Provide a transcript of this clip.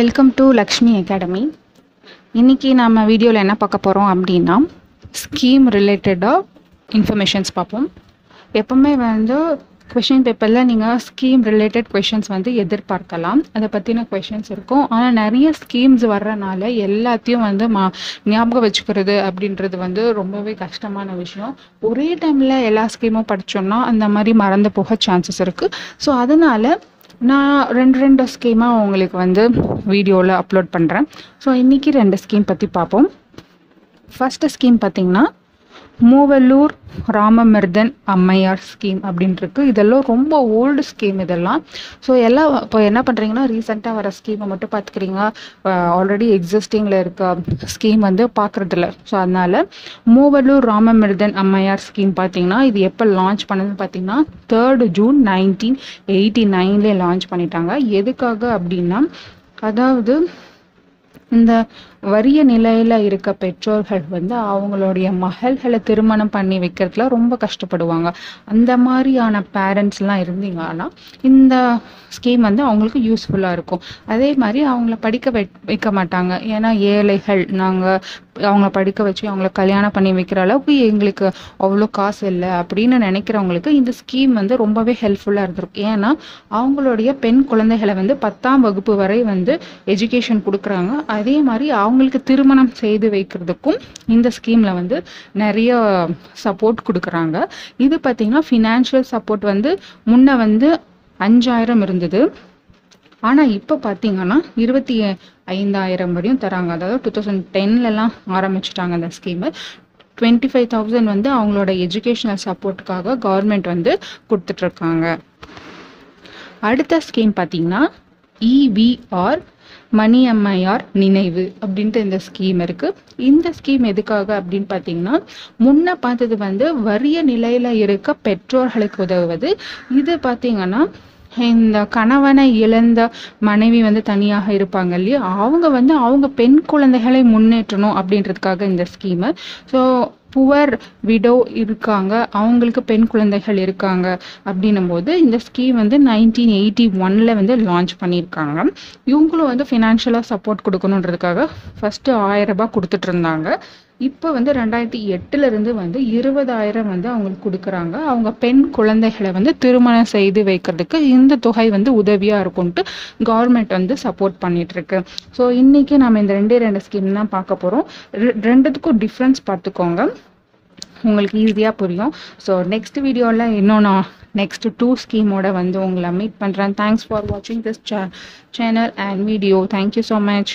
Welcome to Lakshmi academy இன்னைக்கு நம்ம வீடியோவில் என்ன பார்க்க போகிறோம் அப்படின்னா ஸ்கீம் ரிலேட்டடாக இன்ஃபர்மேஷன்ஸ் பார்ப்போம். எப்பவுமே வந்து கொஷின் பேப்பரில் நீங்கள் ஸ்கீம் ரிலேட்டட் கொஷின்ஸ் வந்து எதிர்பார்க்கலாம். அதை பற்றின கொஷின்ஸ் இருக்கும். ஆனால் நிறைய ஸ்கீம்ஸ் வர்றனால எல்லாத்தையும் வந்து மா ஞாபகம் வச்சுக்கிறது அப்படின்றது வந்து ரொம்பவே கஷ்டமான விஷயம். ஒரே டைமில் எல்லா ஸ்கீமும் படித்தோம்னா அந்த மாதிரி மறந்து போக சான்சஸ் இருக்குது ஸோ அதனால் நான் ரெண்டு ரெண்டு ஸ்கீமாக உங்களுக்கு வந்து வீடியோவில் அப்லோட் பண்ணுறேன் ஸோ இன்றைக்கி ரெண்டு ஸ்கீம் பற்றி பார்ப்போம். ஃபஸ்ட்டு ஸ்கீம் பார்த்திங்கன்னா மூவல்லூர் ராமமிர்தன் அம்மையார் ஸ்கீம் அப்படின்ட்டு இதெல்லாம் ரொம்ப ஓல்டு ஸ்கீம் இதெல்லாம். ஸோ எல்லாம் இப்போ என்ன பண்ணுறீங்கன்னா ரீசெண்டாக வர ஸ்கீமை மட்டும் பார்த்துக்கிறீங்க ஆல்ரெடி எக்ஸிஸ்டிங்கில் இருக்க ஸ்கீம் வந்து பார்க்குறதில்ல. ஸோ அதனால் மூவல்லூர் ராமமிர்தன் அம்மையார் ஸ்கீம் பார்த்தீங்கன்னா இது எப்போ லான்ச் பண்ணதுன்னு பார்த்தீங்கன்னா தேர்டு ஜூன் நைன்டீன் எயிட்டி நைன்லேயே லான்ச் பண்ணிட்டாங்க. எதுக்காக அப்படின்னா அதாவது இந்த வறிய நிலையில் இருக்க பெற்றோர்கள் வந்து அவங்களுடைய மகள்களை திருமணம் பண்ணி வைக்கிறதுல ரொம்ப கஷ்டப்படுவாங்க. அந்த மாதிரியான பேரண்ட்ஸ்லாம் இருந்தீங்கன்னா இந்த ஸ்கீம் வந்து அவங்களுக்கு யூஸ்ஃபுல்லாக இருக்கும். அதே மாதிரி அவங்கள படிக்க வை வைக்க மாட்டாங்க. ஏன்னா ஏழைகள் நாங்கள் அவங்கள படிக்க வச்சு அவங்கள கல்யாணம் பண்ணி வைக்கிற அளவுக்கு எங்களுக்கு அவ்வளோ காசு இல்லை அப்படின்னு நினைக்கிறவங்களுக்கு இந்த ஸ்கீம் வந்து ரொம்பவே ஹெல்ப்ஃபுல்லாக இருந்திருக்கும். ஏன்னா அவங்களுடைய பெண் குழந்தைகளை வந்து பத்தாம் வகுப்பு வரை வந்து எஜுகேஷன் கொடுக்குறாங்க. அதே மாதிரி அவங்களுக்கு திருமணம் செய்து வைக்கிறதுக்கும் இந்த ஸ்கீமில் வந்து நிறைய சப்போர்ட் கொடுக்குறாங்க. இது பார்த்திங்கன்னா ஃபினான்ஷியல் சப்போர்ட் வந்து முன்ன வந்து அஞ்சாயிரம் இருந்தது. ஆனால் இப்போ பார்த்தீங்கன்னா இருபத்தி ஐந்தாயிரம் வரையும் தராங்க. அதாவது டூ தௌசண்ட் டென்லலாம் ஆரம்பிச்சிட்டாங்க அந்த ஸ்கீமு டுவெண்ட்டி ஃபைவ் தௌசண்ட் வந்து அவங்களோட எஜுகேஷனல் சப்போர்ட்டுக்காக கவர்மெண்ட் வந்து கொடுத்துட்ருக்காங்க. அடுத்த ஸ்கீம் பார்த்தீங்கன்னா மணி மணியம்மையார் நினைவு அப்படின்ட்டு இந்த ஸ்கீம் இருக்கு. இந்த ஸ்கீம் எதுக்காக அப்படின்னு பார்த்தீங்கன்னா முன்ன பார்த்தது வந்து வறிய நிலையில இருக்க பெற்றோர்களுக்கு உதவுவது. இது பார்த்தீங்கன்னா இந்த கணவனை இழந்த மனைவி வந்து தனியாக இருப்பாங்க இல்லையா? அவங்க வந்து அவங்க பெண் குழந்தைகளை முன்னேற்றணும் அப்படின்றதுக்காக இந்த ஸ்கீமு ஸோ புவர் விடோ இருக்காங்க. அவங்களுக்கு பெண் குழந்தைகள் இருக்காங்க. அப்படின்னும் போது இந்த ஸ்கீம் வந்து நைன்டீன் எயிட்டி ஒன்ல வந்து லான்ச் பண்ணியிருக்காங்க. இவங்களும் வந்து ஃபினான்ஷியலாக சப்போர்ட் கொடுக்கணுன்றதுக்காக ஃபஸ்ட்டு ஆயிரம் ரூபாய் கொடுத்துட்டு இருந்தாங்க. இப்போ வந்து ரெண்டாயிரத்தி எட்டுல இருந்து வந்து இருபதாயிரம் வந்து அவங்களுக்கு கொடுக்குறாங்க. அவங்க பெண் குழந்தைகளை வந்து திருமணம் செய்து வைக்கிறதுக்கு இந்த தொகை வந்து உதவியா இருக்கும்ட்டு கவர்மெண்ட் வந்து சப்போர்ட் பண்ணிட்டு இருக்கு ஸோ இன்னைக்கு நம்ம இந்த ரெண்டே ரெண்டு ஸ்கீம் தான் பார்க்க போறோம். ரெ- ரெண்டுத்துக்கும் டிஃப்ரென்ஸ் பார்த்துக்கோங்க. உங்களுக்கு ஈஸியாக புரியும். ஸோ நெக்ஸ்ட் வீடியோவில் இன்னும் நான் நெக்ஸ்ட் டூ ஸ்கீமோட வந்து உங்களை மீட் பண்ணுறேன் தேங்க்ஸ் ஃபார் வாட்சிங் this channel and video thank you so much